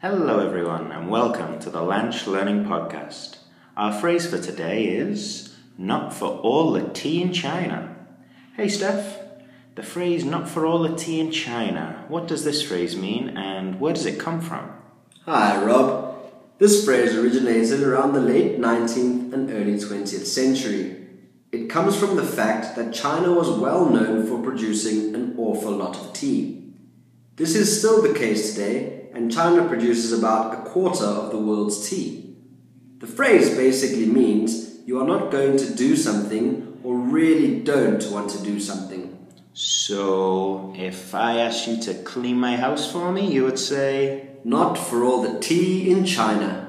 Hello, everyone, and welcome to the Lanch Learning Podcast. Our phrase for today is not for all the tea in China. Hey, Steph, the phrase not for all the tea in China, what does this phrase mean and where does it come from? Hi, Rob. This phrase originated around the late 19th and early 20th century. It comes from the fact that China was well known for producing an awful lot of tea. This is still the case today, and China produces about a quarter of the world's tea. The phrase basically means you are not going to do something or really don't want to do something. So, if I asked you to clean my house for me, you would say, Not for all the tea in China.